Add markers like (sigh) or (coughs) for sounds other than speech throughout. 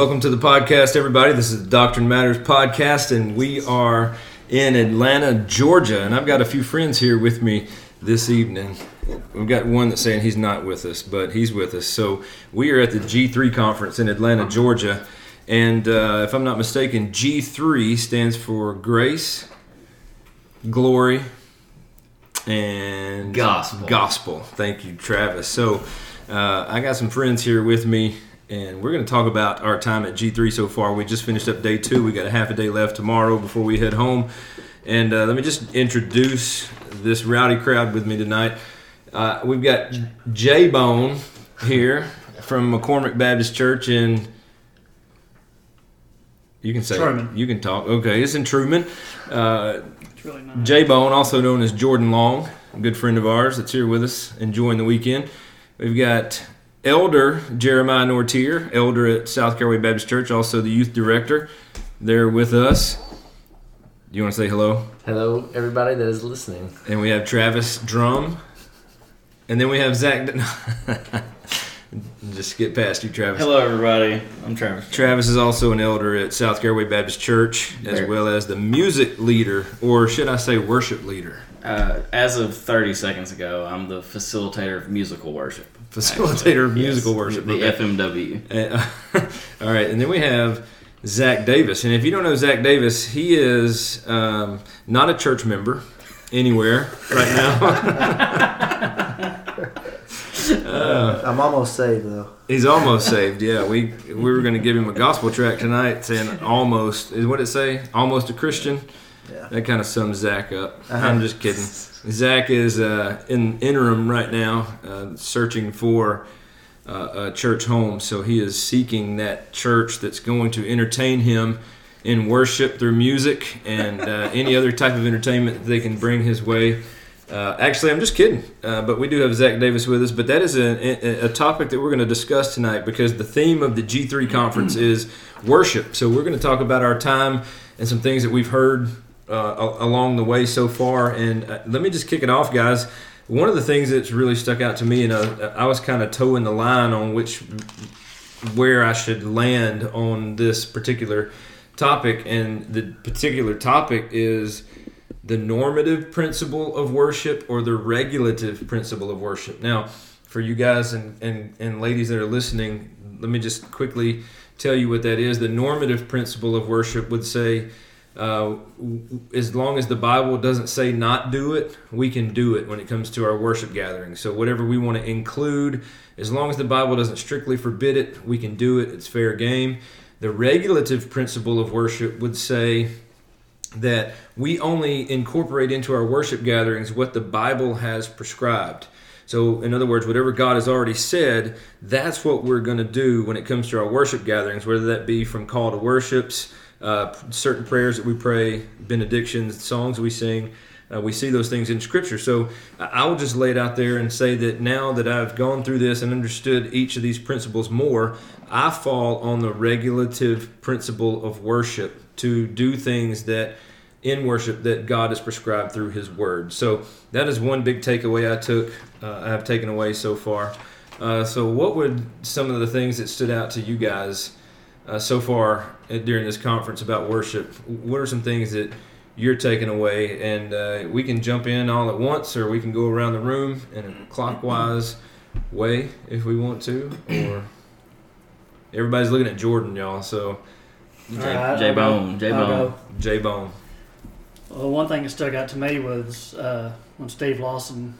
Welcome to the podcast, everybody. This is the Doctrine Matters podcast, and we are in Atlanta, Georgia. And I've got a few friends here with me this evening. We've got one that's saying he's not with us, but he's with us. So we are at the G3 conference in Atlanta, Georgia. And uh, if I'm not mistaken, G3 stands for grace, glory, and Gospel. Gospel. Thank you, Travis. So uh, I got some friends here with me, and we're going to talk about our time at G3 so far. We just finished up day two. We got a half a day left tomorrow before we head home. And uh, let me just introduce this rowdy crowd with me tonight. Uh, we've got J Bone here from McCormick Baptist Church in. You can say Truman. You can talk. Okay, it's in Truman. Uh, It's really nice. J Bone, also known as Jordan Long, a good friend of ours that's here with us enjoying the weekend. We've got Elder Jeremiah Nortier, elder at South Caraway Baptist Church, also the youth director. There with us. Do you want to say hello? Hello, everybody that is listening. And we have Travis Drum. And then we have Zach. (laughs) Just skip past you, Travis. Hello, everybody. I'm Travis. Travis is also an elder at South Caraway Baptist Church, as Very- well as the music leader, or should I say worship leader? Uh, as of 30 seconds ago, I'm the facilitator of musical worship. Facilitator of Yes, musical worship. The okay. FMW. Uh, (laughs) all right, and then we have Zach Davis. And if you don't know Zach Davis, he is um, not a church member anywhere right now. (laughs) I'm almost saved though. He's almost saved. Yeah, we we were going to give him a gospel track tonight, saying almost is what it say, almost a Christian. Yeah. That kind of sums Zach up. Uh-huh. I'm just kidding. Zach is uh, in interim right now, uh, searching for uh, a church home. So he is seeking that church that's going to entertain him in worship through music and uh, (laughs) any other type of entertainment that they can bring his way. Uh, actually, I'm just kidding. Uh, but we do have Zach Davis with us. But that is a, a, a topic that we're going to discuss tonight because the theme of the G3 conference is worship. So we're going to talk about our time and some things that we've heard uh, along the way so far. And uh, let me just kick it off, guys. One of the things that's really stuck out to me, and uh, I was kind of toeing the line on which where I should land on this particular topic, and the particular topic is the normative principle of worship or the regulative principle of worship. Now, for you guys and, and, and ladies that are listening, let me just quickly tell you what that is. The normative principle of worship would say, uh, as long as the Bible doesn't say not do it, we can do it when it comes to our worship gatherings. So, whatever we want to include, as long as the Bible doesn't strictly forbid it, we can do it. It's fair game. The regulative principle of worship would say, that we only incorporate into our worship gatherings what the Bible has prescribed. So, in other words, whatever God has already said, that's what we're going to do when it comes to our worship gatherings, whether that be from call to worships, uh, certain prayers that we pray, benedictions, songs we sing. Uh, we see those things in Scripture. So I will just lay it out there and say that now that I've gone through this and understood each of these principles more, I fall on the regulative principle of worship to do things that in worship that God has prescribed through His Word. So that is one big takeaway I took. Uh, I have taken away so far. Uh, so what would some of the things that stood out to you guys uh, so far uh, during this conference about worship? What are some things that you're taking away? And uh, we can jump in all at once, or we can go around the room in a clockwise way if we want to. Or (clears throat) everybody's looking at Jordan, y'all. So J, Alright, J I'll go. Bone. J I'll Bone. J Bone. Well, one thing that stuck out to me was uh, when Steve Lawson,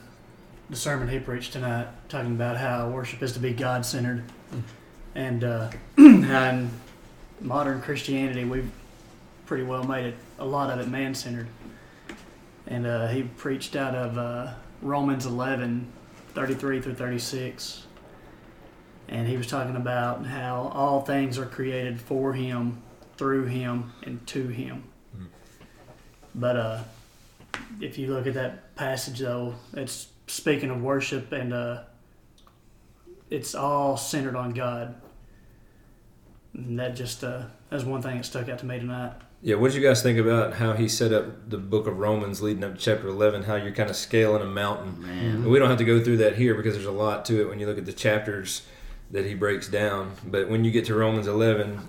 the sermon he preached tonight, talking about how worship is to be God centered, and uh, (clears throat) (coughs) in modern Christianity we've pretty well made it a lot of it man centered. And uh, he preached out of uh, Romans 11, 33 through 36. And he was talking about how all things are created for him, through him, and to him. But uh, if you look at that passage, though, it's speaking of worship, and uh, it's all centered on God. And that just uh, that's one thing that stuck out to me tonight. Yeah, what did you guys think about how he set up the book of Romans leading up to chapter 11, how you're kind of scaling a mountain? Man. And we don't have to go through that here because there's a lot to it when you look at the chapters that he breaks down. But when you get to Romans 11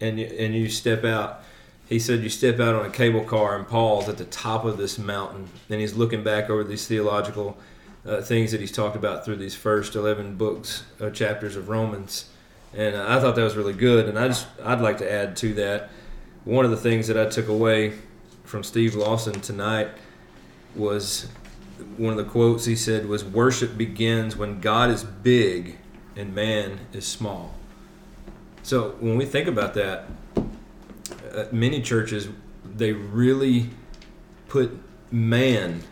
and you, and you step out, he said you step out on a cable car and Paul's at the top of this mountain and he's looking back over these theological uh, things that he's talked about through these first 11 books, uh, chapters of Romans. And I thought that was really good. And I just, I'd like to add to that one of the things that I took away from Steve Lawson tonight was one of the quotes he said was worship begins when God is big and man is small. So when we think about that, uh, many churches they really put man,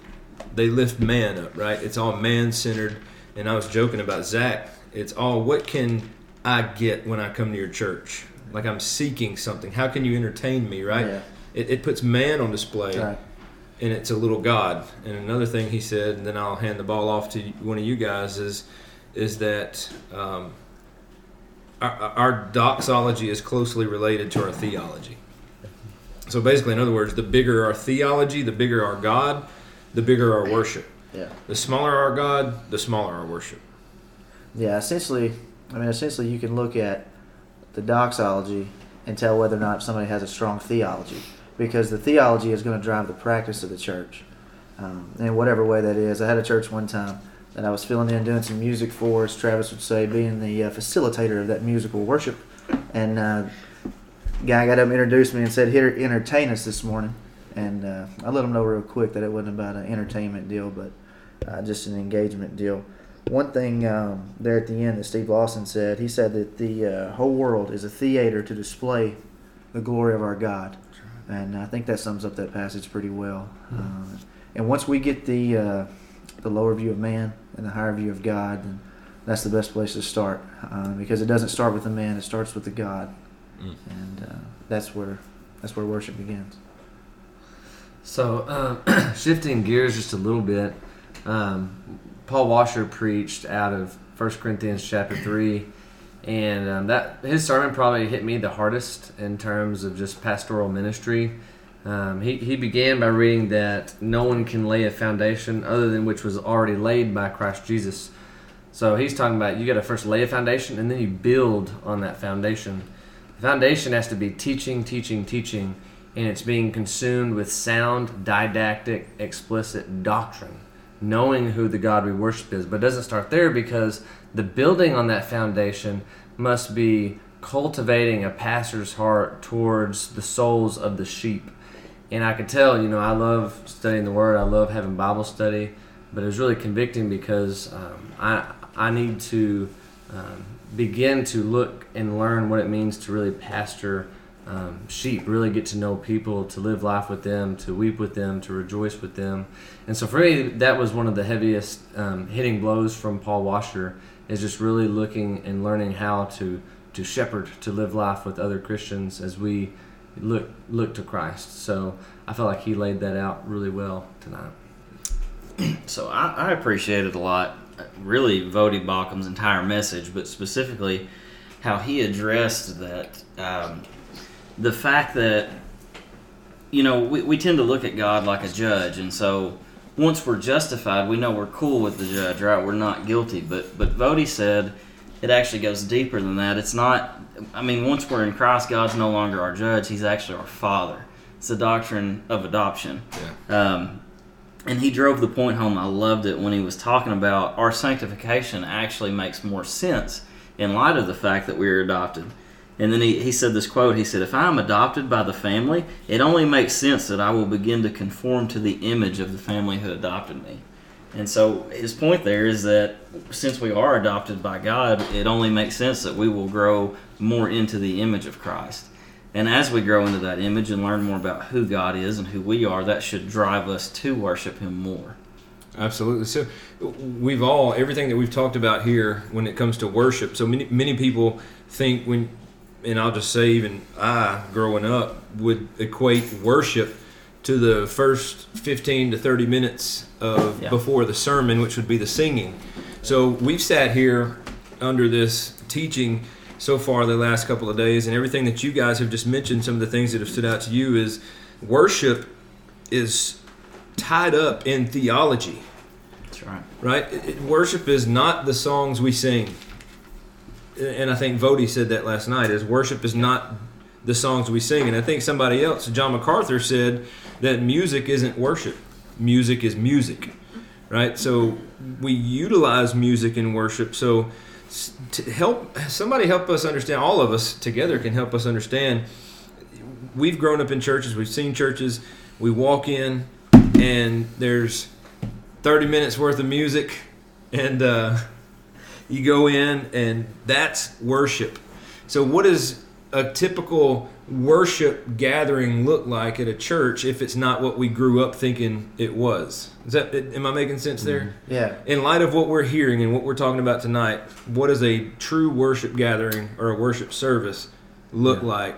they lift man up, right? It's all man centered. And I was joking about Zach. It's all what can I get when I come to your church? Like I'm seeking something. How can you entertain me, right? Yeah. It, it puts man on display Right. and it's a little God. And another thing he said, and then I'll hand the ball off to one of you guys, is is that um, our, our doxology is closely related to our theology. So basically, in other words, the bigger our theology, the bigger our God, the bigger our worship. Yeah. The smaller our God, the smaller our worship. Yeah, essentially, I mean, essentially, you can look at the doxology and tell whether or not somebody has a strong theology, because the theology is going to drive the practice of the church, um, in whatever way that is. I had a church one time that I was filling in, doing some music for, as Travis would say, being the uh, facilitator of that musical worship, and uh, guy got up and introduced me and said, "Here, entertain us this morning." And uh, I let him know real quick that it wasn't about an entertainment deal, but uh, just an engagement deal. One thing um, there at the end that Steve Lawson said, he said that the uh, whole world is a theater to display the glory of our God, and I think that sums up that passage pretty well. Uh, and once we get the uh, the lower view of man and the higher view of God, then that's the best place to start uh, because it doesn't start with the man; it starts with the God, Mm. and uh, that's where that's where worship begins. So, um, (clears throat) shifting gears just a little bit, um, Paul Washer preached out of 1 Corinthians chapter 3, and um, that his sermon probably hit me the hardest in terms of just pastoral ministry. Um, he, he began by reading that no one can lay a foundation other than which was already laid by Christ Jesus. So he's talking about you got to first lay a foundation and then you build on that foundation. The foundation has to be teaching, teaching, teaching, and it's being consumed with sound, didactic, explicit doctrine, knowing who the God we worship is. But it doesn't start there because the building on that foundation must be cultivating a pastor's heart towards the souls of the sheep. And I could tell, you know, I love studying the Word, I love having Bible study, but it was really convicting because um, I, I need to um, begin to look and learn what it means to really pastor um, sheep, really get to know people, to live life with them, to weep with them, to rejoice with them. And so for me, that was one of the heaviest um, hitting blows from Paul Washer, is just really looking and learning how to to shepherd, to live life with other Christians as we look look to Christ. So I felt like he laid that out really well tonight. So I, I appreciated a lot, really, Voddie Baucham's entire message, but specifically how he addressed that um, the fact that you know we, we tend to look at God like a judge, and so once we're justified, we know we're cool with the judge, right? We're not guilty. But but Voddie said it actually goes deeper than that. It's not. I mean, once we're in Christ, God's no longer our judge; He's actually our Father. It's the doctrine of adoption. Yeah. Um, and he drove the point home. I loved it when he was talking about our sanctification actually makes more sense in light of the fact that we are adopted. And then he, he said this quote He said, If I am adopted by the family, it only makes sense that I will begin to conform to the image of the family who adopted me. And so his point there is that since we are adopted by God, it only makes sense that we will grow more into the image of Christ. And as we grow into that image and learn more about who God is and who we are, that should drive us to worship Him more. Absolutely. So we've all everything that we've talked about here when it comes to worship. So many many people think when, and I'll just say even I growing up would equate worship to the first fifteen to thirty minutes of Yeah. before the sermon, which would be the singing. So we've sat here under this teaching so far the last couple of days, and everything that you guys have just mentioned, some of the things that have stood out to you is worship is tied up in theology That's right. right? It- it- worship is not the songs we sing. And I think Voddie said that last night, is worship is not the songs we sing. And I think somebody else, John MacArthur, said that music isn't worship. Music is music, right? So we utilize music in worship. So to help somebody help us understand, all of us together can help us understand. We've grown up in churches. We've seen churches. We walk in, and there's 30 minutes worth of music, and uh, you go in, and that's worship. So, what does a typical worship gathering look like at a church if it's not what we grew up thinking it was? Is that am I making sense there? Yeah. In light of what we're hearing and what we're talking about tonight, what does a true worship gathering or a worship service look Yeah. like,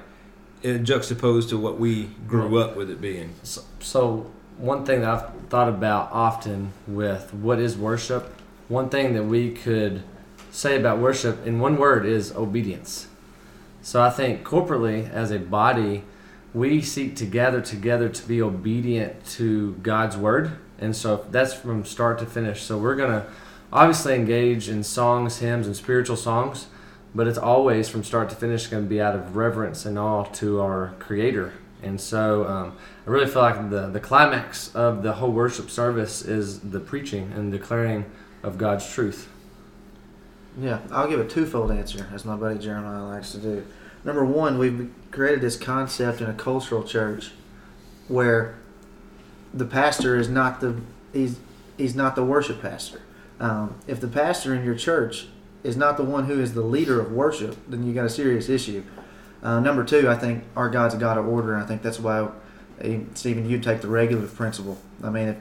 uh, juxtaposed to what we grew up with it being? So, so one thing that I've thought about often with what is worship, one thing that we could say about worship in one word is obedience. So I think corporately as a body, we seek to gather together to be obedient to God's word. And so that's from start to finish. So we're going to obviously engage in songs, hymns, and spiritual songs, but it's always from start to finish going to be out of reverence and awe to our Creator. And so um, I really feel like the, the climax of the whole worship service is the preaching and declaring of God's truth. Yeah, I'll give a twofold answer, as my buddy Jeremiah likes to do. Number one, we've created this concept in a cultural church where the pastor is not the he's he's not the worship pastor. Um, if the pastor in your church is not the one who is the leader of worship, then you got a serious issue. Uh, number two, I think our God's a God of order, and I think that's why, Stephen, you take the regulative principle. I mean, if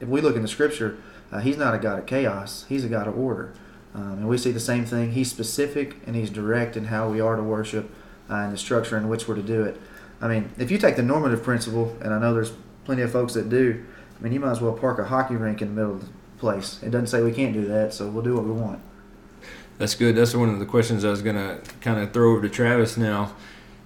if we look in the Scripture, uh, He's not a God of chaos; He's a God of order. Um, and we see the same thing. He's specific and he's direct in how we are to worship uh, and the structure in which we're to do it. I mean, if you take the normative principle, and I know there's plenty of folks that do, I mean, you might as well park a hockey rink in the middle of the place. It doesn't say we can't do that, so we'll do what we want. That's good. That's one of the questions I was going to kind of throw over to Travis now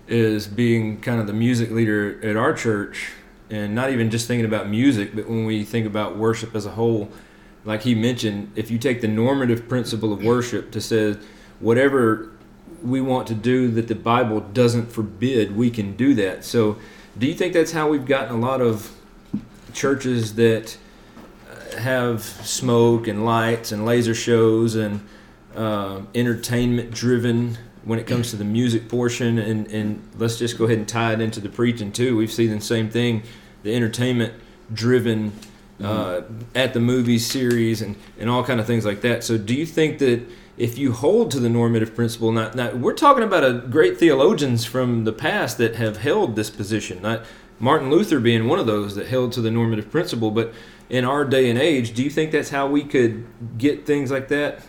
is being kind of the music leader at our church and not even just thinking about music, but when we think about worship as a whole, like he mentioned, if you take the normative principle of worship to say whatever we want to do that the Bible doesn't forbid, we can do that. So, do you think that's how we've gotten a lot of churches that uh, have smoke and lights and laser shows and uh, entertainment driven when it comes to the music portion and, and let's just go ahead and tie it into the preaching too we've seen the same thing the entertainment driven uh, at the movies series and, and all kind of things like that so do you think that if you hold to the normative principle not, not we're talking about a great theologians from the past that have held this position not martin luther being one of those that held to the normative principle but in our day and age do you think that's how we could get things like that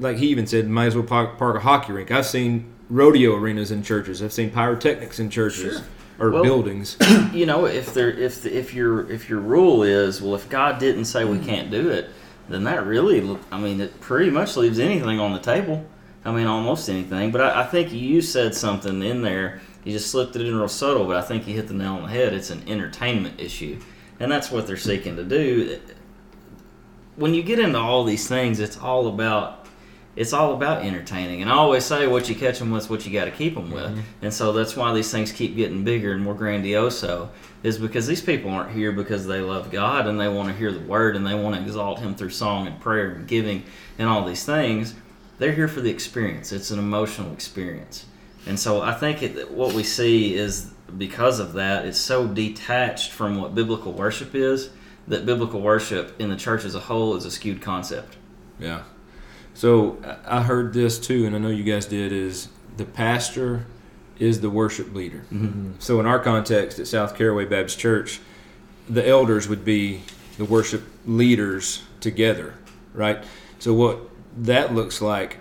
like he even said, might as well park, park a hockey rink. I've seen rodeo arenas in churches. I've seen pyrotechnics in churches or Well- buildings. (clears throat) you know, if there, if if your if your rule is, well, if God didn't say we can't do it, then that really, I mean, it pretty much leaves anything on the table. I mean, almost anything. But I, I think you said something in there. You just slipped it in real subtle, but I think you hit the nail on the head. It's an entertainment issue, and that's what they're seeking to do. When you get into all these things, it's all about it's all about entertaining. And I always say, what you catch them with, what you got to keep them with. Mm-hmm. And so that's why these things keep getting bigger and more grandioso, is because these people aren't here because they love God and they want to hear the word and they want to exalt Him through song and prayer and giving and all these things. They're here for the experience. It's an emotional experience. And so I think it, what we see is because of that, it's so detached from what biblical worship is that biblical worship in the church as a whole is a skewed concept. Yeah. So I heard this too, and I know you guys did. Is the pastor is the worship leader. So in our context at South Caraway Baptist Church, the elders would be the worship leaders together, right? So what that looks like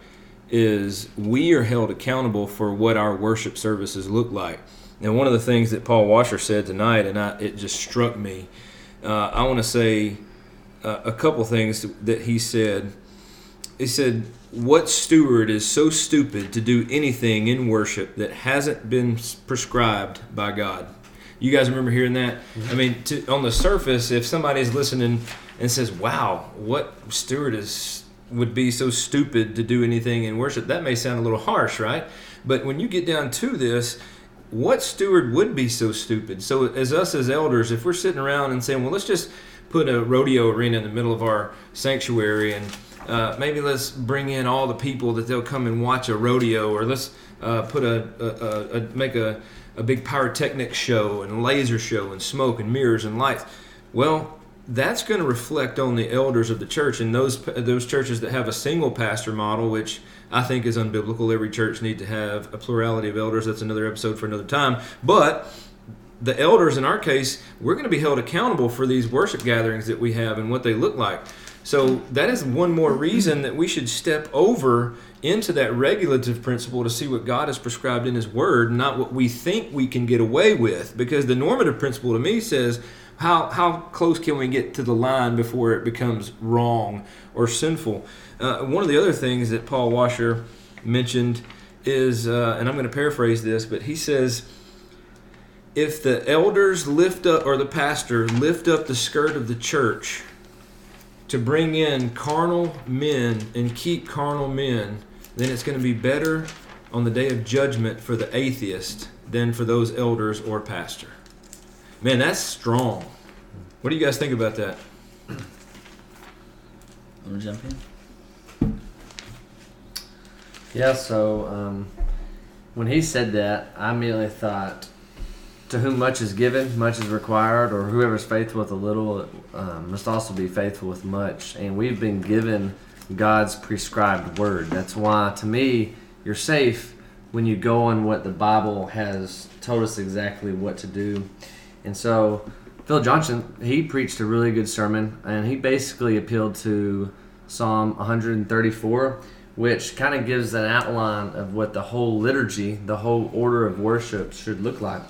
is we are held accountable for what our worship services look like. And one of the things that Paul Washer said tonight, and I, it just struck me. Uh, I want to say uh, a couple things that he said. He said, What steward is so stupid to do anything in worship that hasn't been prescribed by God? You guys remember hearing that? Mm-hmm. I mean, to, on the surface, if somebody's listening and says, Wow, what steward is would be so stupid to do anything in worship. That may sound a little harsh, right? But when you get down to this, what steward would be so stupid? So, as us as elders, if we're sitting around and saying, well, let's just put a rodeo arena in the middle of our sanctuary and uh, maybe let's bring in all the people that they'll come and watch a rodeo, or let's uh, put a, a, a, a make a, a big pyrotechnic show and laser show and smoke and mirrors and lights. Well, that's going to reflect on the elders of the church and those those churches that have a single pastor model, which I think is unbiblical. Every church need to have a plurality of elders. That's another episode for another time. But the elders, in our case, we're going to be held accountable for these worship gatherings that we have and what they look like. So that is one more reason that we should step over into that regulative principle to see what God has prescribed in His Word, not what we think we can get away with. Because the normative principle to me says, how, how close can we get to the line before it becomes wrong or sinful? Uh, one of the other things that Paul Washer mentioned is, uh, and I'm going to paraphrase this, but he says, if the elders lift up, or the pastor lift up the skirt of the church to bring in carnal men and keep carnal men, then it's going to be better on the day of judgment for the atheist than for those elders or pastor. Man, that's strong. What do you guys think about that? Want to jump in? Yeah, so um, when he said that, I immediately thought, to whom much is given, much is required, or whoever's faithful with a little um, must also be faithful with much. And we've been given God's prescribed word. That's why, to me, you're safe when you go on what the Bible has told us exactly what to do. And so, Phil Johnson, he preached a really good sermon, and he basically appealed to Psalm 134 which kind of gives an outline of what the whole liturgy, the whole order of worship should look like.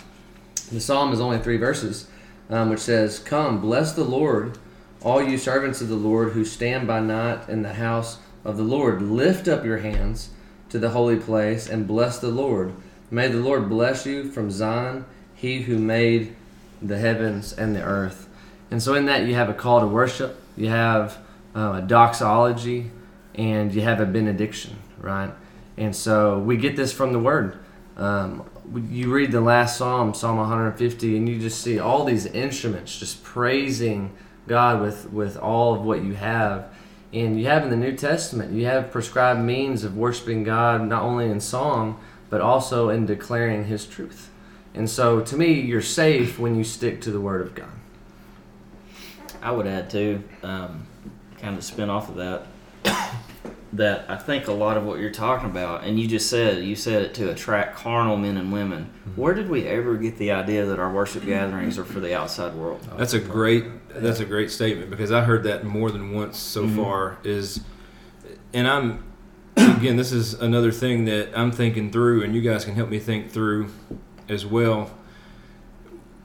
The psalm is only three verses, um, which says, Come, bless the Lord, all you servants of the Lord who stand by night in the house of the Lord. Lift up your hands to the holy place and bless the Lord. May the Lord bless you from Zion, he who made the heavens and the earth. And so, in that, you have a call to worship, you have uh, a doxology, and you have a benediction, right? And so we get this from the Word. Um, you read the last Psalm, Psalm 150, and you just see all these instruments just praising God with, with all of what you have. And you have in the New Testament, you have prescribed means of worshiping God not only in song, but also in declaring His truth. And so to me, you're safe when you stick to the Word of God. I would add too, um, kind of spin off of that, that I think a lot of what you're talking about, and you just said you said it to attract carnal men and women. Where did we ever get the idea that our worship gatherings are for the outside world? That's a great that's a great statement because I heard that more than once so Mhm. far is and I'm again this is another thing that I'm thinking through and you guys can help me think through as well.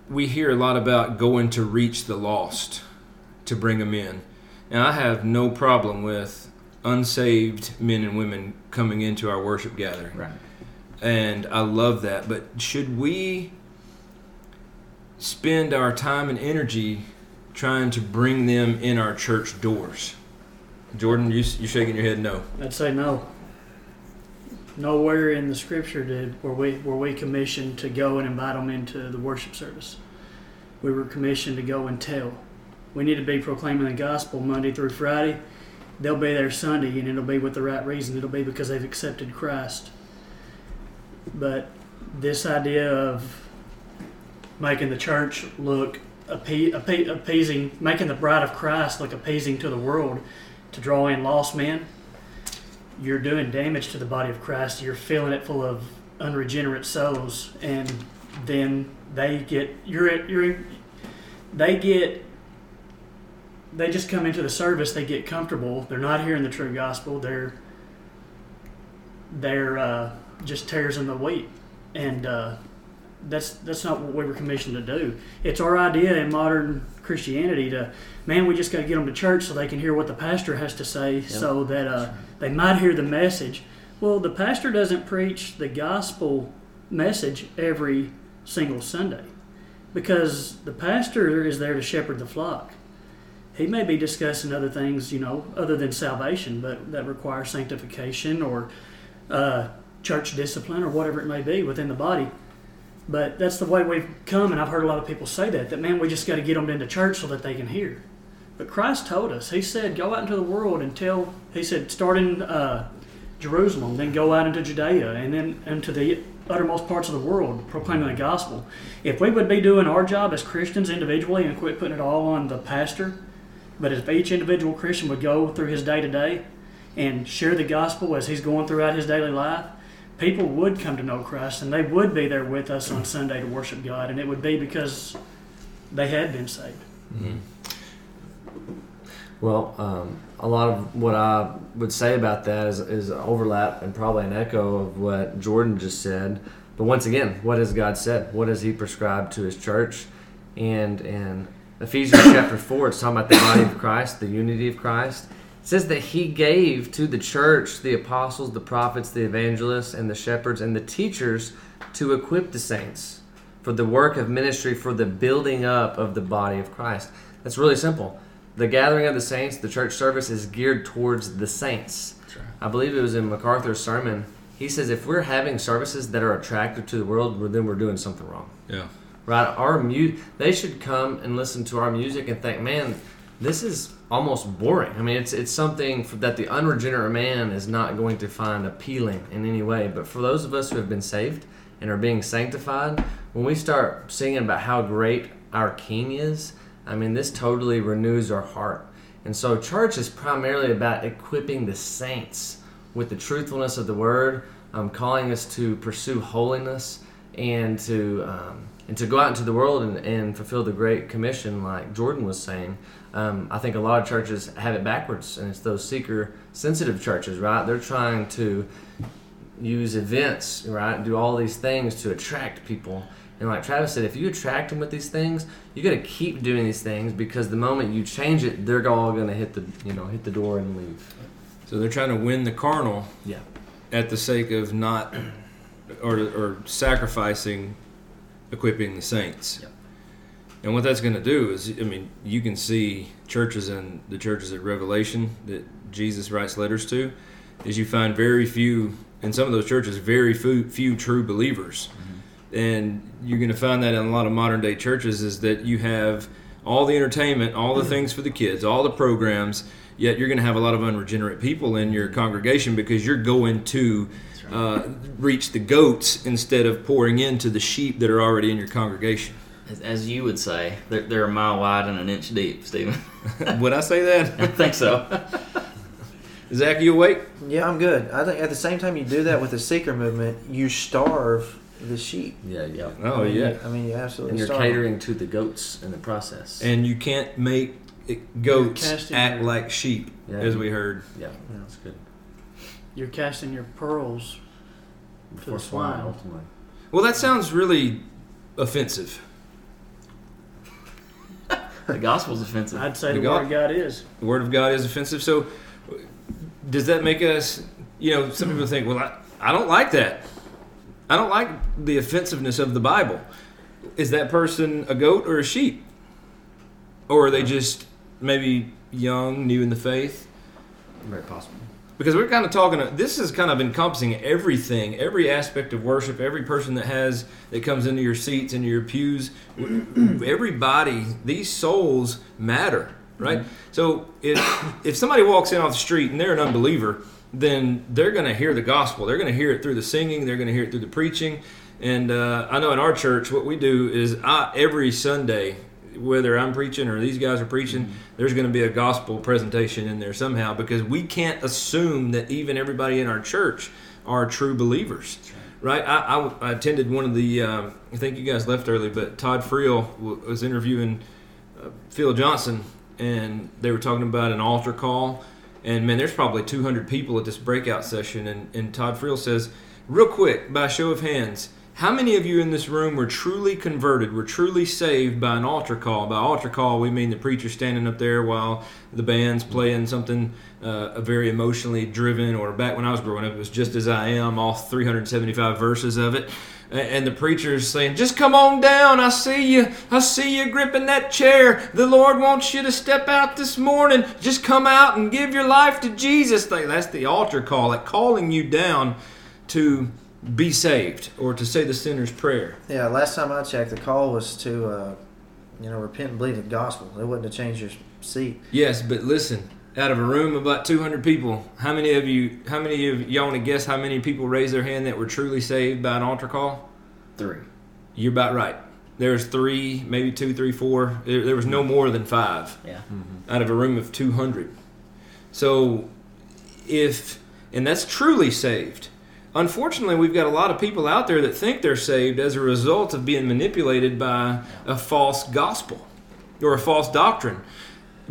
We hear a lot about going to reach the lost to bring them in. And I have no problem with unsaved men and women coming into our worship gathering Right. and I love that. But should we spend our time and energy trying to bring them in our church doors? Jordan, you you shaking your head no. I'd say no. Nowhere in the scripture did were we were we commissioned to go and invite them into the worship service. We were commissioned to go and tell. We need to be proclaiming the gospel Monday through Friday. They'll be there Sunday, and it'll be with the right reason. It'll be because they've accepted Christ. But this idea of making the church look appe- appe- appeasing, making the bride of Christ look appeasing to the world, to draw in lost men, you're doing damage to the body of Christ. You're filling it full of unregenerate souls, and then they get you're you're they get they just come into the service. They get comfortable. They're not hearing the true gospel. They're they're uh, just tares in the wheat, and uh, that's that's not what we were commissioned to do. It's our idea in modern Christianity to man, we just got to get them to church so they can hear what the pastor has to say, so that uh, they might hear the message. Well, the pastor doesn't preach the gospel message every single Sunday because the pastor is there to shepherd the flock. He may be discussing other things, you know, other than salvation, but that require sanctification or uh, church discipline or whatever it may be within the body. But that's the way we've come, and I've heard a lot of people say that. That man, we just got to get them into church so that they can hear. But Christ told us. He said, "Go out into the world and tell." He said, "Start in uh, Jerusalem, then go out into Judea, and then into the uttermost parts of the world, proclaiming the gospel." If we would be doing our job as Christians individually and quit putting it all on the pastor, but if each individual Christian would go through his day to day and share the gospel as he's going throughout his daily life, people would come to know Christ and they would be there with us on Sunday to worship God, and it would be because they had been saved. Mm-hmm. Well, um, a lot of what I would say about that is, is overlap and probably an echo of what Jordan just said. But once again, what has God said? What has He prescribed to His church? And in Ephesians (coughs) chapter 4, it's talking about the body of Christ, the unity of Christ. It says that He gave to the church the apostles, the prophets, the evangelists, and the shepherds, and the teachers to equip the saints for the work of ministry, for the building up of the body of Christ. That's really simple the gathering of the saints, the church service is geared towards the saints. Right. I believe it was in MacArthur's sermon. He says if we're having services that are attractive to the world, then we're doing something wrong. Yeah. Right. Our mu- they should come and listen to our music and think, man, this is almost boring. I mean, it's it's something that the unregenerate man is not going to find appealing in any way. But for those of us who have been saved and are being sanctified, when we start singing about how great our King is I mean, this totally renews our heart. And so, church is primarily about equipping the saints with the truthfulness of the word, um, calling us to pursue holiness and to um, and to go out into the world and, and fulfill the great commission, like Jordan was saying. Um, I think a lot of churches have it backwards, and it's those seeker sensitive churches, right? They're trying to use events, right? Do all these things to attract people and like Travis said, if you attract them with these things, you got to keep doing these things because the moment you change it, they're all going to hit the you know hit the door and leave. So they're trying to win the carnal, yeah, at the sake of not or or sacrificing equipping the saints. Yep. And what that's going to do is, I mean, you can see churches and the churches at Revelation that Jesus writes letters to, is you find very few in some of those churches, very few, few true believers. Mm-hmm and you're going to find that in a lot of modern day churches is that you have all the entertainment, all the things for the kids, all the programs, yet you're going to have a lot of unregenerate people in your congregation because you're going to uh, reach the goats instead of pouring into the sheep that are already in your congregation. As, as you would say, they're, they're, a mile wide and an inch deep, Stephen. (laughs) would I say that? (laughs) I think so. (laughs) Zach, you awake? Yeah, I'm good. I think at the same time you do that with the seeker movement, you starve the sheep. Yeah, yeah. Oh, I mean, yeah. you- I mean, you absolutely. And you're starve catering to the goats in the process. And you can't make it, goats act your- like sheep, Yeah. as we heard. yeah, Yeah. that's good. You're casting your pearls. Before the swine. ultimately. Well, that sounds really offensive. (laughs) the gospel's offensive. I'd say The the, God- word of God is. the word of God is offensive. So, does that make us, you know, some people think, well, I, I don't like that. I don't like the offensiveness of the Bible. Is that person a goat or a sheep? Or are they just maybe young, new in the faith? Very possible. Because we're kind of talking, this is kind of encompassing everything, every aspect of worship, every person that has, that comes into your seats, into your pews, (clears throat) everybody, these souls matter, right? Mm-hmm. So if, if somebody walks in off the street and they're an unbeliever, then they're going to hear the gospel. They're going to hear it through the singing, they're going to hear it through the preaching. And uh, I know in our church, what we do is I, every Sunday, whether I'm preaching or these guys are preaching, mm-hmm. there's going to be a gospel presentation in there somehow because we can't assume that even everybody in our church are true believers. Right, right? I, I, I, attended one of the. Um, I think you guys left early, but Todd Friel w- was interviewing uh, Phil Johnson, and they were talking about an altar call. And man, there's probably 200 people at this breakout session, and, and Todd Friel says, real quick, by show of hands, How many of you in this room were truly converted, were truly saved by an altar call? By altar call, we mean the preacher standing up there while the band's playing something uh, very emotionally driven, or back when I was growing up, it was just as I am, all 375 verses of it. And the preacher's saying, Just come on down. I see you. I see you gripping that chair. The Lord wants you to step out this morning. Just come out and give your life to Jesus. That's the altar call, like calling you down to be saved or to say the sinner's prayer. Yeah, last time I checked, the call was to, uh, you know, repent and believe the gospel. It wasn't to change your seat. Yes, but listen, out of a room of about 200 people, how many of you, how many of y'all want to guess how many people raised their hand that were truly saved by an altar call? Three. You're about right. There's three, maybe two, three, four. There, there was no more than five. Yeah. Mm-hmm. Out of a room of 200. So, if, and that's truly saved unfortunately, we've got a lot of people out there that think they're saved as a result of being manipulated by a false gospel or a false doctrine.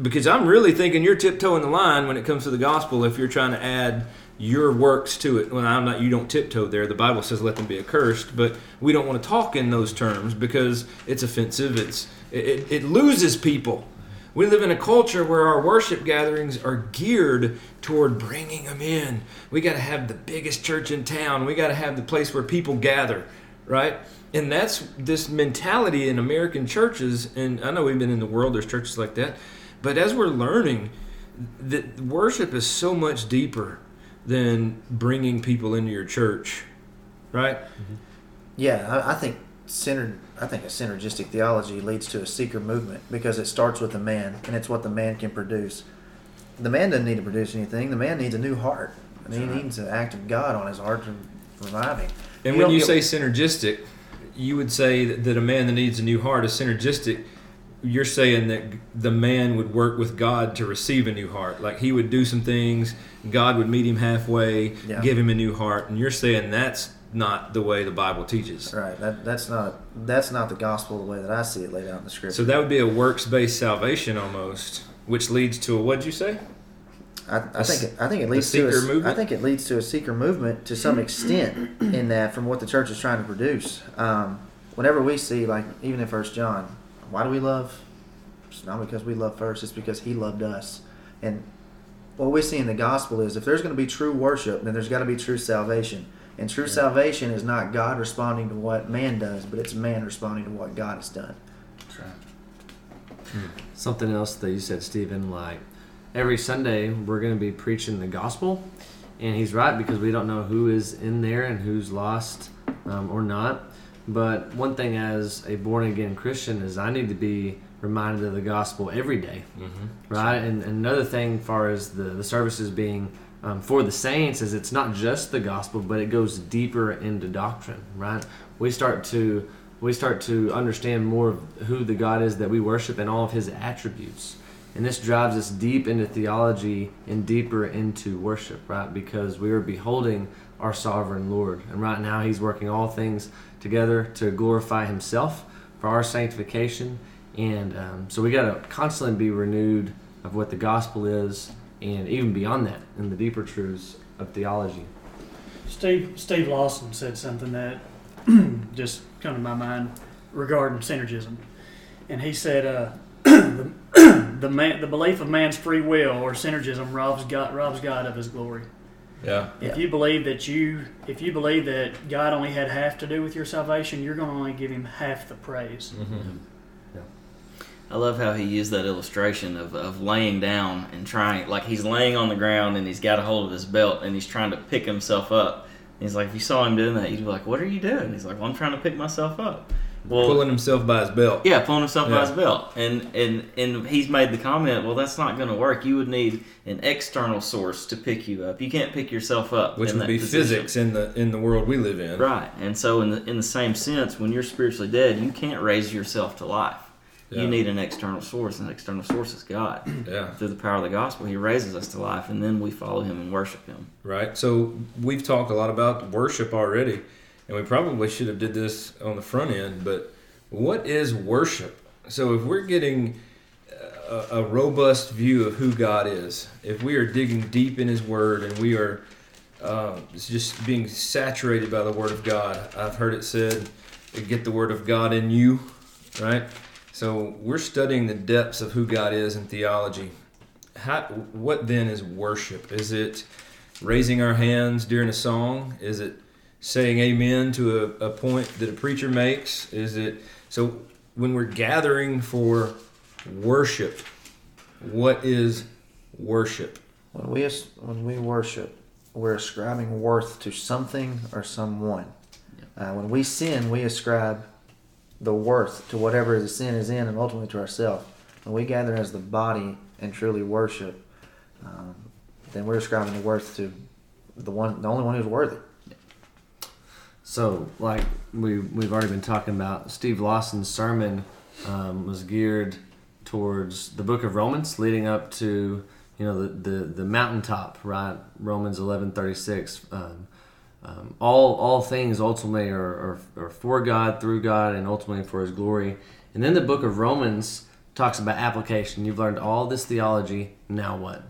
Because I'm really thinking you're tiptoeing the line when it comes to the gospel if you're trying to add your works to it. Well, I'm not. You don't tiptoe there. The Bible says let them be accursed, but we don't want to talk in those terms because it's offensive. It's it, it loses people we live in a culture where our worship gatherings are geared toward bringing them in. We got to have the biggest church in town. We got to have the place where people gather, right? And that's this mentality in American churches. And I know we've been in the world, there's churches like that. But as we're learning, that worship is so much deeper than bringing people into your church, right? Mm-hmm. Yeah, I, I think centered I think a synergistic theology leads to a seeker movement because it starts with the man and it's what the man can produce. The man doesn't need to produce anything. The man needs a new heart. I mean, he needs an act of God on his heart to revive him. And you when you get, say synergistic, you would say that, that a man that needs a new heart is synergistic. You're saying that the man would work with God to receive a new heart. Like he would do some things, God would meet him halfway, yeah. give him a new heart. And you're saying that's not the way the Bible teaches. Right. That, that's not that's not the gospel the way that I see it laid out in the scripture. So that would be a works based salvation almost, which leads to a what'd you say? I, I think it, I think it leads to a, seeker movement? I think it leads to a seeker movement to some extent (clears throat) in that from what the church is trying to produce. Um, whenever we see like even in First John, why do we love? It's not because we love first; it's because He loved us. And what we see in the gospel is if there's going to be true worship, then there's got to be true salvation. And true yeah. salvation is not God responding to what man does, but it's man responding to what God has done. That's right. Hmm. Something else that you said, Stephen, like every Sunday we're going to be preaching the gospel. And he's right because we don't know who is in there and who's lost um, or not. But one thing as a born again Christian is I need to be reminded of the gospel every day, mm-hmm. right? And, and, another thing, far as the, the services being um, for the saints is it's not just the gospel, but it goes deeper into doctrine, right? We start to we start to understand more of who the God is that we worship and all of His attributes, and this drives us deep into theology and deeper into worship, right? Because we are beholding our sovereign Lord, and right now He's working all things together to glorify Himself for our sanctification, and um, so we got to constantly be renewed of what the gospel is and even beyond that in the deeper truths of theology. Steve Steve Lawson said something that (clears throat) just come to my mind regarding synergism, and he said uh, (clears throat) the (clears throat) the, man, the belief of man's free will or synergism robs God robs God of His glory. Yeah. If yeah. you believe that you if you believe that God only had half to do with your salvation, you're going to only give Him half the praise. Mm-hmm. I love how he used that illustration of, of laying down and trying, like he's laying on the ground and he's got a hold of his belt and he's trying to pick himself up. And he's like, if you saw him doing that, you'd be like, what are you doing? He's like, well, I'm trying to pick myself up. Well, pulling himself by his belt. Yeah, pulling himself yeah. by his belt, and and and he's made the comment. Well, that's not going to work. You would need an external source to pick you up. You can't pick yourself up, which would be position. physics in the in the world we live in. Right, and so in the in the same sense, when you're spiritually dead, you can't raise yourself to life. Yeah. You need an external source, and external source is God. (clears throat) Yeah. Through the power of the gospel, He raises us to life, and then we follow Him and worship Him. Right. So we've talked a lot about worship already, and we probably should have did this on the front end. But what is worship? So if we're getting a, a robust view of who God is, if we are digging deep in His Word, and we are uh, just being saturated by the Word of God. I've heard it said, "Get the Word of God in you," right? So we're studying the depths of who God is in theology. How, what then is worship? Is it raising our hands during a song? Is it saying amen to a, a point that a preacher makes? Is it so when we're gathering for worship? What is worship? When we when we worship, we're ascribing worth to something or someone. Uh, when we sin, we ascribe the worth to whatever the sin is in, and ultimately to ourselves. When we gather as the body and truly worship, um, then we're ascribing the worth to the one, the only one who's worthy. So, like we we've already been talking about, Steve Lawson's sermon um, was geared towards the Book of Romans, leading up to you know the the, the mountaintop, right? Romans eleven thirty six. Um, um, all all things ultimately are, are, are for God, through God, and ultimately for His glory. And then the Book of Romans talks about application. You've learned all this theology. Now what?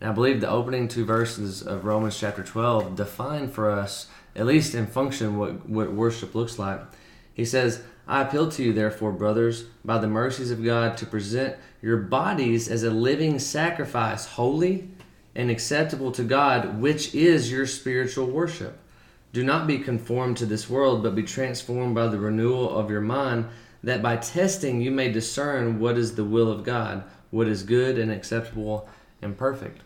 And I believe the opening two verses of Romans chapter 12 define for us, at least in function, what, what worship looks like. He says, I appeal to you, therefore, brothers, by the mercies of God, to present your bodies as a living sacrifice, holy and acceptable to God, which is your spiritual worship. Do not be conformed to this world, but be transformed by the renewal of your mind, that by testing you may discern what is the will of God, what is good and acceptable and perfect.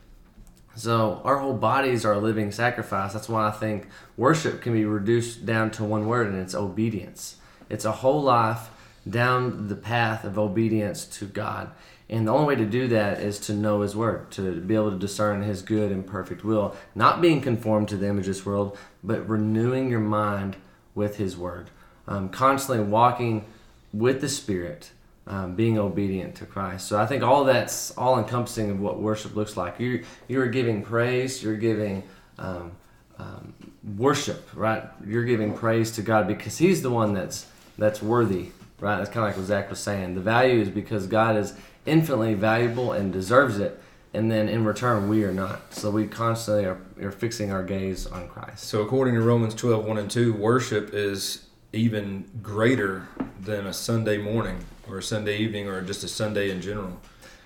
So our whole bodies are a living sacrifice. That's why I think worship can be reduced down to one word, and it's obedience. It's a whole life down the path of obedience to God. And the only way to do that is to know His Word, to be able to discern His good and perfect will, not being conformed to the image of this world, but renewing your mind with His Word, um, constantly walking with the Spirit, um, being obedient to Christ. So I think all that's all encompassing of what worship looks like. You you're giving praise, you're giving um, um, worship, right? You're giving praise to God because He's the one that's that's worthy, right? That's kind of like what Zach was saying. The value is because God is infinitely valuable and deserves it, and then in return we are not. So we constantly are, are fixing our gaze on Christ. So according to Romans 12, 1 and 2, worship is even greater than a Sunday morning or a Sunday evening or just a Sunday in general.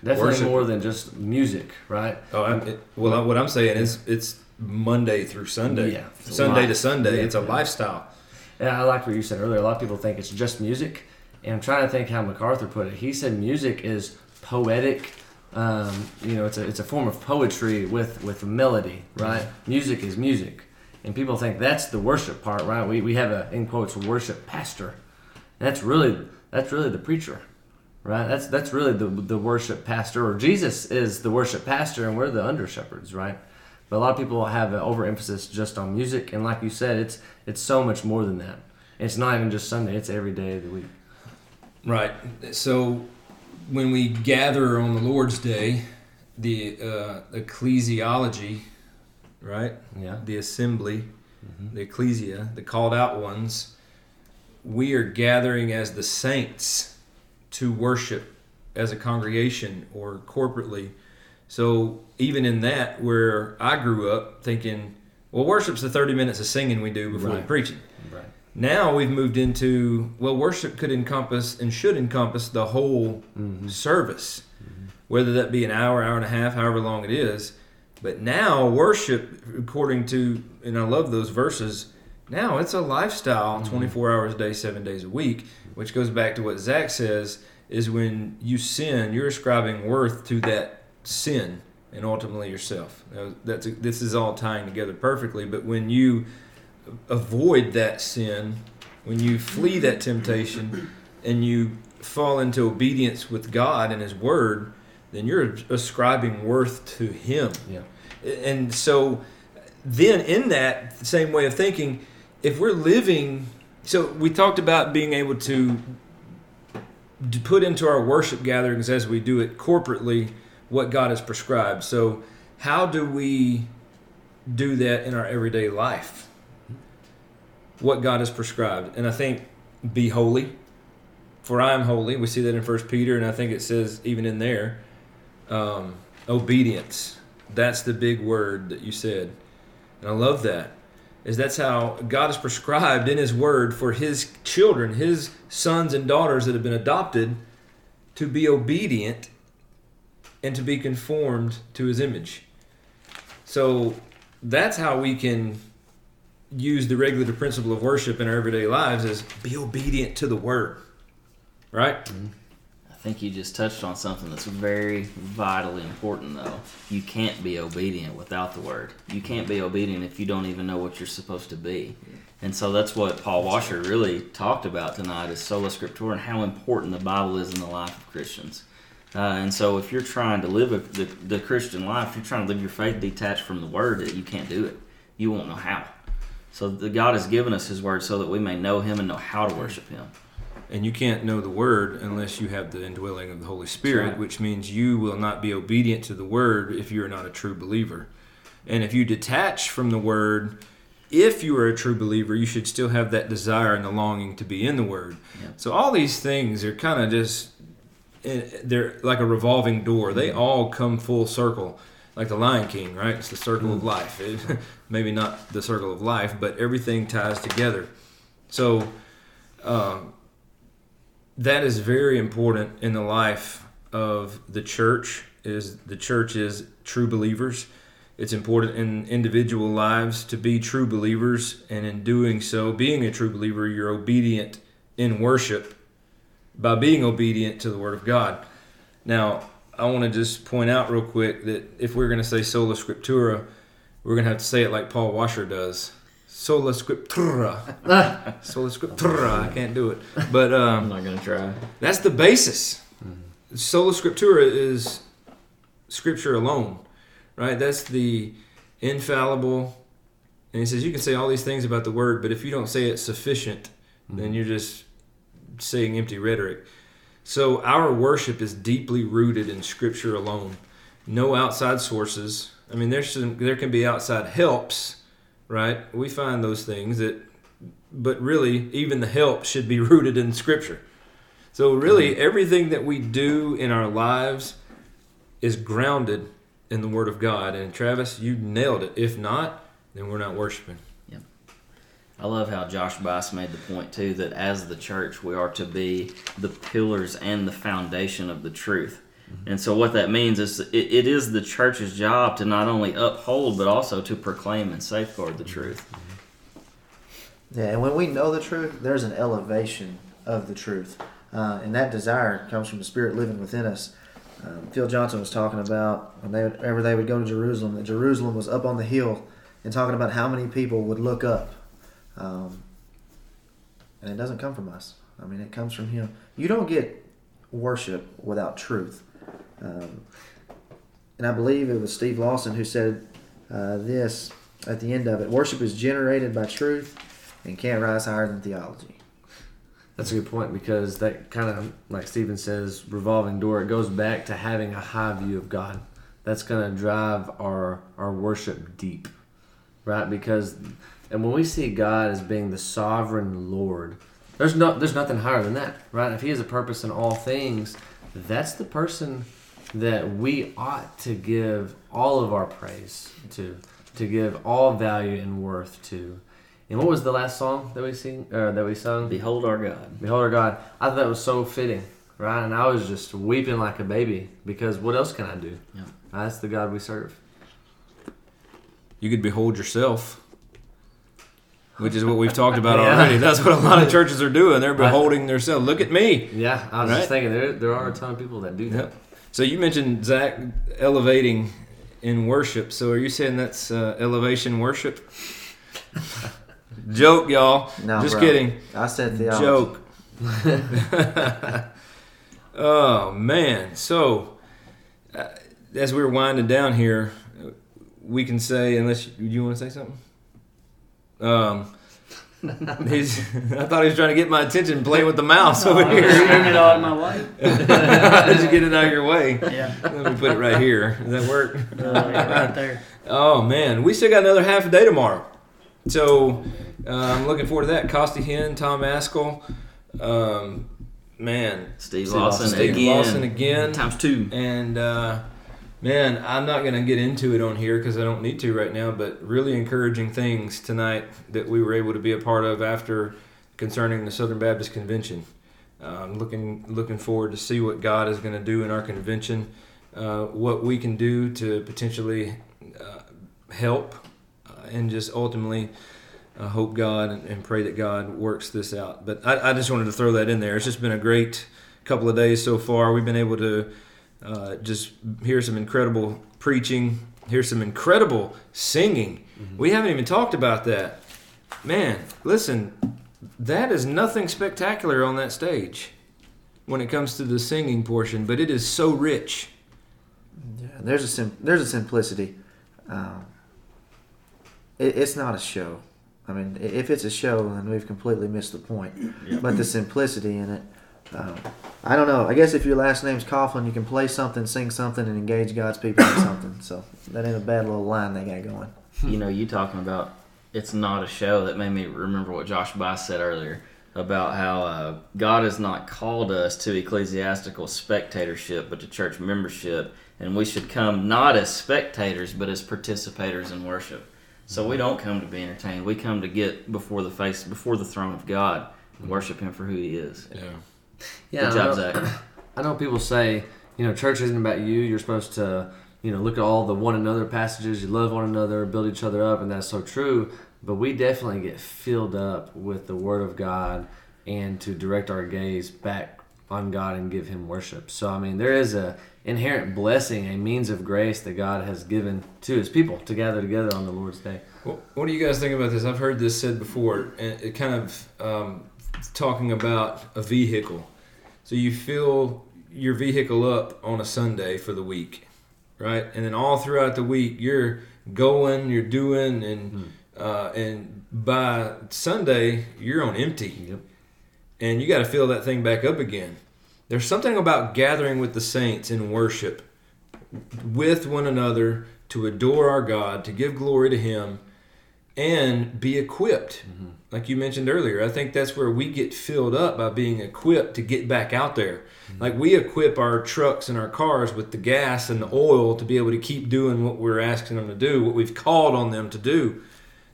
Definitely Worship- more than just music, right? Oh, I'm, it, well, what I'm saying is it's Monday through Sunday. Yeah, Sunday to. Sunday. Yeah. It's a lifestyle. And I like what you said earlier. A lot of people think it's just music, and I'm trying to think how MacArthur put it. He said music is poetic. Um, you know, it's a it's a form of poetry with with melody, right? Music is music, and people think that's the worship part, right? We we have a in quotes worship pastor, and that's really that's really the preacher, right? That's that's really the the worship pastor, or Jesus is the worship pastor, and we're the under shepherds, right? But a lot of people have an overemphasis just on music, and like you said, it's it's so much more than that. It's not even just Sunday; it's every day of the week. Right. So when we gather on the Lord's Day, the uh, ecclesiology, right? Yeah. The assembly, the ecclesia, the called out ones, we are gathering as the saints to worship as a congregation or corporately. So even in that, where I grew up thinking, well, worship's the 30 minutes of singing we do before the preaching. Right. Now we've moved into well, worship could encompass and should encompass the whole mm-hmm. service, mm-hmm. whether that be an hour, hour and a half, however long it is. But now worship, according to, and I love those verses. Now it's a lifestyle, mm-hmm. 24 hours a day, seven days a week, which goes back to what Zach says: is when you sin, you're ascribing worth to that sin and ultimately yourself. Now, That's this is all tying together perfectly. But when you avoid that sin, when you flee that temptation, and you fall into obedience with God and His Word, then you're ascribing worth to Him. Yeah. And so, then in that same way of thinking, if we're living, so we talked about being able to to put into our worship gatherings as we do it corporately what God has prescribed. So, how do we do that in our everyday life? What God has prescribed. And I think be holy, for I am holy. We see that in First Peter, and I think it says even in there, um, obedience. That's the big word that you said. And I love that. Is that's how God has prescribed in His Word for His children, His sons and daughters that have been adopted, to be obedient and to be conformed to His image. So that's how we can use the regulative principle of worship in our everyday lives is be obedient to the Word. Right? I think you just touched on something that's very vitally important, though. You can't be obedient without the word. You can't be obedient if you don't even know what you're supposed to be. And so that's what Paul Washer really talked about tonight is sola scriptura and how important the Bible is in the life of Christians. Uh, and so if you're trying to live a, the, the Christian life, you're trying to live your faith detached from the word, that you can't do it. You won't know how. So the God has given us His word so that we may know Him and know how to worship Him. And you can't know the word unless you have the indwelling of the Holy Spirit, right. which means you will not be obedient to the word if you're not a true believer. And if you detach from the word, if you are a true believer, you should still have that desire and the longing to be in the word. So all these things are kind of just eh, they're like a revolving door. They all come full circle, like the Lion King, right? It's the circle of life. (laughs) It- maybe not the circle of life, but everything ties together. So um, that is very important in the life of the church. Is the church is true believers. It's important in individual lives to be true believers, and in doing so, being a true believer, you're obedient in worship by being obedient to the Word of God. Now, I want to just point out real quick that if we're going to say sola scriptura, we're going to have to say it like Paul Washer does. Sola scriptura. (laughs) sola scriptura. I can't do it. But (laughs) um, I'm not going to try. that's the basis. Sola Scriptura is Scripture alone, right? That's the infallible. And he says you can say all these things about the Word, but if you don't say it's sufficient, then you're just saying empty rhetoric. So our worship is deeply rooted in Scripture alone. No outside sources. I mean, there's some, there can be outside helps, right? We find those things that, but really, even the help should be (laughs) rooted in Scripture. So really, mm-hmm. everything that we do in our lives is grounded in the Word of God. And Travis, you nailed it. If not, then we're not worshiping. I love how Josh Buice made the point too that as the church we are to be the pillars and the foundation of the truth. And so what that means is it, it is the church's job to not only uphold but also to proclaim and safeguard the truth. Yeah, and when we know the truth, there's an elevation of the truth. Uh, and that desire comes from the Spirit living within us. Um, Phil Johnson was talking about when they, whenever they would go to Jerusalem, that Jerusalem was up on the hill and talking about how many people would look up. Um, and it doesn't come from us. I mean, it comes from Him. You don't get worship without truth. Um, and I believe it was Steve Lawson who said uh, this at the end of it worship is generated by truth and can't rise higher than theology. That's a good point because that kind of, like Stephen says, revolving door. It goes back to having a high view of God. That's going to drive our our worship deep, right? Because, and when we see God as being the sovereign Lord, there's no there's nothing higher than that, right? If He has a purpose in all things, that's the person that we ought to give all of our praise to, to give all value and worth to. And what was the last song that we sing uh, that we sung? Behold our God. Behold our God. I thought that was so fitting, right? And I was just weeping like a baby because what else can I do? Yeah. That's the God we serve. You could behold yourself, which is what we've talked about (laughs) Yeah. already. That's what a lot of (laughs) churches are doing. They're beholding themselves. Look at me. Yeah, I was Right? just thinking there there are a ton of people that do that. Yep. So you mentioned Zach elevating in worship. So are you saying that's uh, elevation worship? (laughs) Joke, y'all. No, Just bro. kidding. I said the Joke. oh man. So uh, as we're winding down here, we can say, unless you, you want to say something. Um, he's. I thought he was trying to get my attention, playing with the mouse over Oh, here. Moving it out of my way. (laughs) Did you get it out of your way? Yeah. Let me put it right here. Does that work? Uh, yeah, right there. Oh man, we still got another half a day tomorrow, so uh, I'm looking forward to that. Costi Hinn, Tom Ascol, um, man, Steve Steve Lawson Lawson. Steve again. Lawson again, Times two. and uh, Man, I'm not going to get into it on here because I don't need to right now, but really encouraging things tonight that we were able to be a part of after concerning the Southern Baptist Convention. Um, looking looking forward to see what God is going to do in our convention, uh, what we can do to potentially uh, help, uh, and just ultimately uh, hope God and, and, pray that God works this out. But I, I, just wanted to throw that in there. It's just been a great couple of days so far. We've been able to uh, just hear some incredible preaching, hear some incredible singing. Mm-hmm. We haven't even talked about that. Man, listen, that is nothing spectacular on that stage when it comes to the singing portion, but it is so rich. Yeah, there's a sim- there's a simplicity. Um, it, it's not a show. I mean, if it's a show, then we've completely missed the point. But the simplicity in it, um, I don't know. I guess if your last name's Coughlin, you can play something, sing something, and engage God's people in something. So that ain't a bad little line they got going. You know, you talking about it's not a show that made me remember what Josh Buice said earlier about how uh, God has not called us to ecclesiastical spectatorship, but to church membership, and we should come not as spectators, but as participators in worship. So we don't come to be entertained. We come to get before the face, before the throne of God, and worship Him for who He is. Yeah. Yeah. Good job, I know, Zach. (clears throat) I know people say, you know, church isn't about you. You're supposed to, you know, look at all the one another passages. You love one another, build each other up, and that's so true. But we definitely get filled up with the Word of God and to direct our gaze back on God and give Him worship. So I mean, there is a inherent blessing, a means of grace that God has given to His people to gather together on the Lord's day. Well, what do you guys think about this? I've heard this said before, and it kind of um, talking about a vehicle. So you fill your vehicle up on a Sunday for the week, right? And then all throughout the week, you're going, you're doing, and mm. uh, and by Sunday, you're on empty, yep. and you got to fill that thing back up again. There's something about gathering with the saints in worship with one another to adore our God, to give glory to Him, and be equipped. Mm-hmm. Like you mentioned earlier, I think that's where we get filled up by being equipped to get back out there. Mm-hmm. Like we equip our trucks and our cars with the gas and the oil to be able to keep doing what we're asking them to do, what we've called on them to do.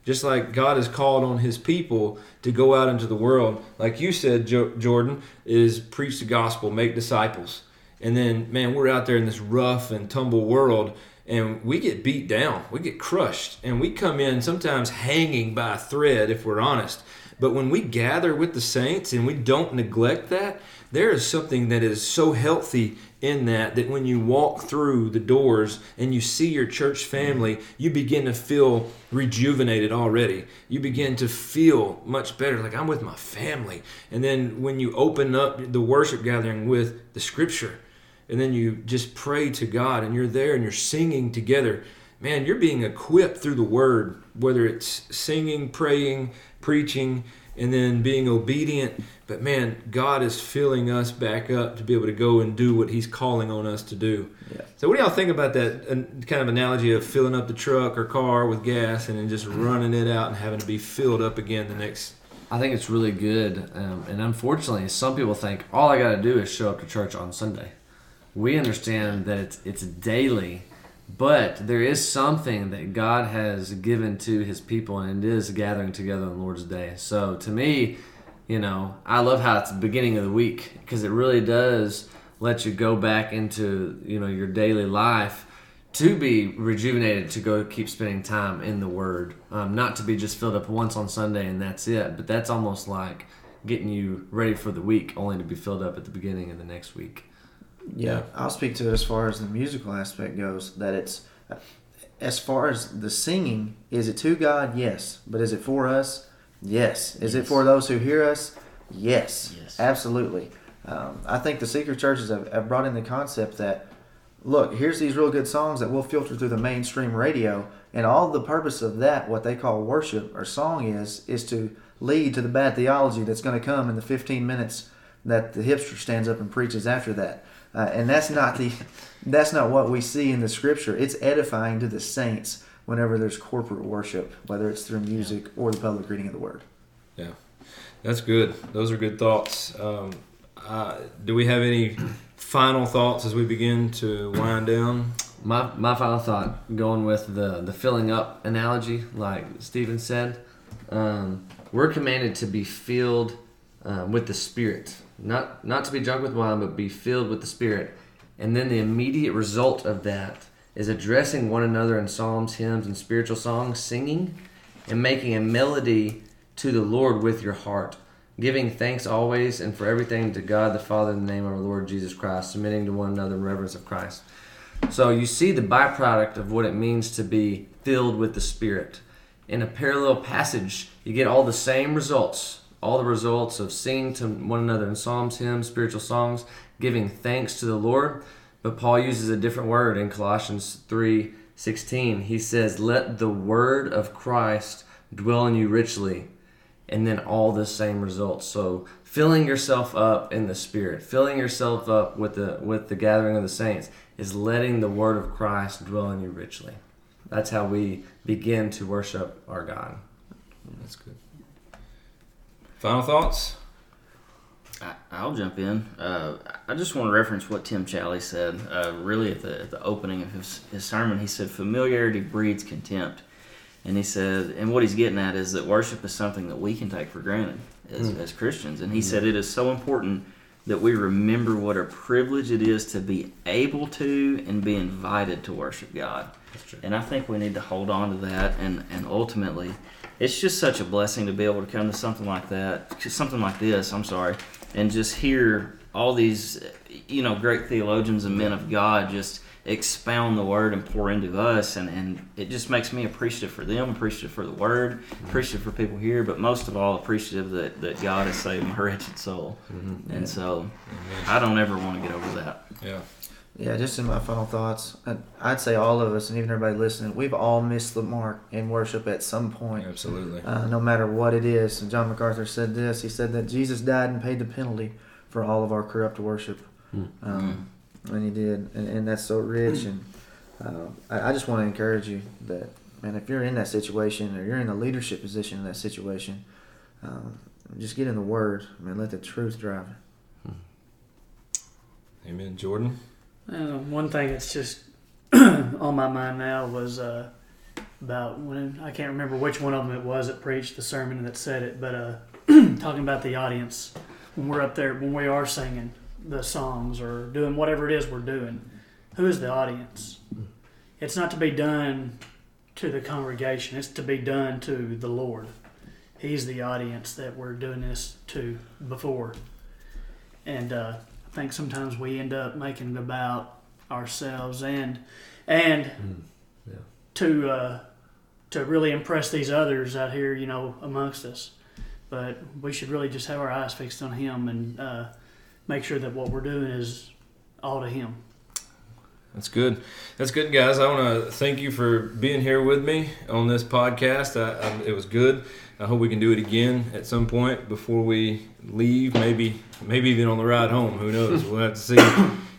Just like God has called on His people to go out into the world, like you said, jo- Jordan, is preach the gospel, make disciples. And then, man, we're out there in this rough and tumble world and we get beat down, we get crushed, and we come in sometimes hanging by a thread if we're honest. But when we gather with the saints and we don't neglect that, there is something that is so healthy in that that when you walk through the doors and you see your church family, you begin to feel rejuvenated already. You begin to feel much better, like I'm with my family. And then when you open up the worship gathering with the scripture, and then you just pray to God and you're there and you're singing together, man, you're being equipped through the word, whether it's singing, praying, preaching, and then being obedient. But man, God is filling us back up to be able to go and do what He's calling on us to do. Yeah. So, what do y'all think about that kind of analogy of filling up the truck or car with gas and then just running it out and having to be filled up again the next? I think it's really good. Um, and unfortunately, some people think all I got to do is show up to church on Sunday we understand that it's, it's daily, but there is something that God has given to His people, and it is gathering together on the Lord's Day. So to me, you know, I love how it's the beginning of the week because it really does let you go back into you know your daily life to be rejuvenated to go keep spending time in the Word, um, not to be just filled up once on Sunday and that's it. But that's almost like getting you ready for the week, only to be filled up at the beginning of the next week. Yeah, I'll speak to it as far as the musical aspect goes. That it's as far as the singing, is it to God? Yes, but is it for us? Yes. Is yes. it for those who hear us? Yes, yes. absolutely. Um, I think the secret churches have, have brought in the concept that look, here's these real good songs that we'll filter through the mainstream radio, and all the purpose of that, what they call worship or song, is is to lead to the bad theology that's going to come in the 15 minutes that the hipster stands up and preaches after that. Uh, and that's not the that's not what we see in the scripture. It's edifying to the saints whenever there's corporate worship, whether it's through music or the public reading of the word. Yeah, that's good. Those are good thoughts. Um, uh, do we have any final thoughts as we begin to wind down? My my final thought, going with the the filling up analogy, like Stephen said, um, we're commanded to be filled um, with the Spirit, not not to be drunk with wine, but be filled with the Spirit. And then the immediate result of that is addressing one another in psalms, hymns, and spiritual songs, singing, and making a melody to the Lord with your heart, giving thanks always and for everything to God the Father in the name of our Lord Jesus Christ, submitting to one another in reverence of Christ. So you see the byproduct of what it means to be filled with the Spirit. In a parallel passage, you get all the same results, all the results of singing to one another in psalms, hymns, spiritual songs, giving thanks to the Lord. But Paul uses a different word in Colossians 3:16. He says, "Let the word of Christ dwell in you richly." And then all the same results. So filling yourself up in the spirit, filling yourself up with the with the gathering of the saints is letting the word of Christ dwell in you richly. That's how we begin to worship our God. That's good. Final thoughts? I, I'll jump in. Uh, I just want to reference what Tim Challies said. Uh, really, at the, at the opening of his, his sermon, he said, "Familiarity breeds contempt," and he said, and what he's getting at is that worship is something that we can take for granted as, as Christians. And he said it is so important that we remember what a privilege it is to be able to and be invited to worship God. And I think we need to hold on to that. And, and ultimately, it's just such a blessing to be able to come to something like that, something like this, I'm sorry, and just hear all these, you know, great theologians and men of God just expound the word and pour into us. And, and it just makes me appreciative for them, appreciative for the word, mm-hmm. appreciative for people here, but most of all, appreciative that, that God has saved my (laughs) wretched soul. Mm-hmm. And so I don't ever want to get over that. Yeah. Yeah, just in my final thoughts, I'd, I'd say all of us, and even everybody listening, we've all missed the mark in worship at some point, Absolutely. uh, no matter what it is. And John MacArthur said this. He said that Jesus died and paid the penalty for all of our corrupt worship, um, and he did, and, and that's so rich. And uh, I, I just want to encourage you that, man, if you're in that situation or you're in a leadership position in that situation, um, just get in the Word, man. Let the truth drive it. Amen. Jordan? Uh, one thing that's just (clears throat) on my mind now was uh, about when I can't remember which one of them it was that preached the sermon that said it, but uh, (clears throat) talking about the audience when we're up there when we are singing the songs or doing whatever it is we're doing, who is the audience? It's not to be done to the congregation; it's to be done to the Lord. He's the audience that we're doing this to before, and uh, think sometimes we end up making it about ourselves and and yeah. to uh, to really impress these others out here, you know, amongst us. But we should really just have our eyes fixed on Him and uh, make sure that what we're doing is all to Him. That's good. That's good, guys. I want to thank you for being here with me on this podcast. I, I, it was good. I hope we can do it again at some point before we leave. Maybe, maybe even on the ride home. Who knows? We'll have to see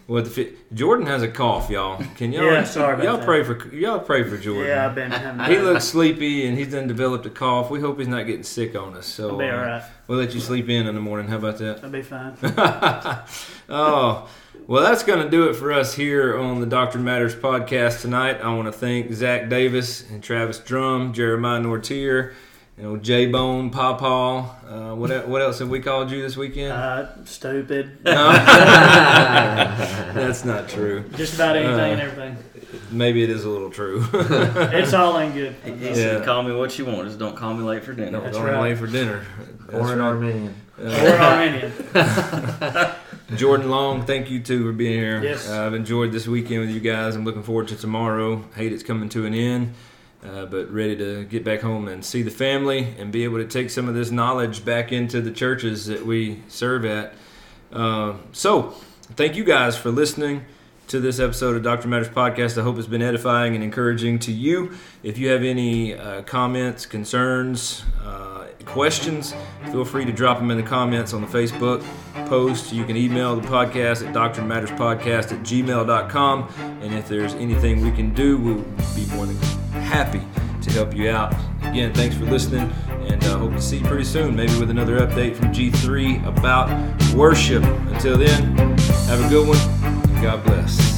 what the fit. Jordan has a cough, y'all. Can y'all? Yeah, sorry y'all that. pray for y'all pray for Jordan. Yeah, I've been having. He looks sleepy and he's done developed a cough. We hope he's not getting sick on us. So I'll be all uh, we'll let you sleep in in the morning. How about that? I'll be fine. (laughs) oh, well, that's going to do it for us here on the Doctor Matters podcast tonight. I want to thank Zach Davis and Travis Drum, Jeremiah Nortier, you know, J Bone, Pawpaw. Uh, what, what else have we called you this weekend? Uh, stupid. No? (laughs) that's not true. Just about anything Uh, and everything. Maybe it is a little true. (laughs) It's all ain't good. He Yeah. said, "Call me what you want, just don't call me late for dinner." don't That's don't right. late for dinner. That's Or an right. Arminian. Or an Arminian. (laughs) Jordan Long, thank you too for being here. Yes. Uh, I've enjoyed this weekend with you guys. I'm looking forward to tomorrow. Hate it's coming to an end, uh, but ready to get back home and see the family and be able to take some of this knowledge back into the churches that we serve at. Uh, so, thank you guys for listening to this episode of Dr. Matters Podcast. I hope it's been edifying and encouraging to you. If you have any uh, comments, concerns, uh, questions, feel free to drop them in the comments on the Facebook post. You can email the podcast at drmatterspodcast at gmail.com. And if there's anything we can do, we'll be more than happy to help you out. Again, thanks for listening, and uh, hope to see you pretty soon, maybe with another update from G3 about worship. Until then, have a good one. and God bless.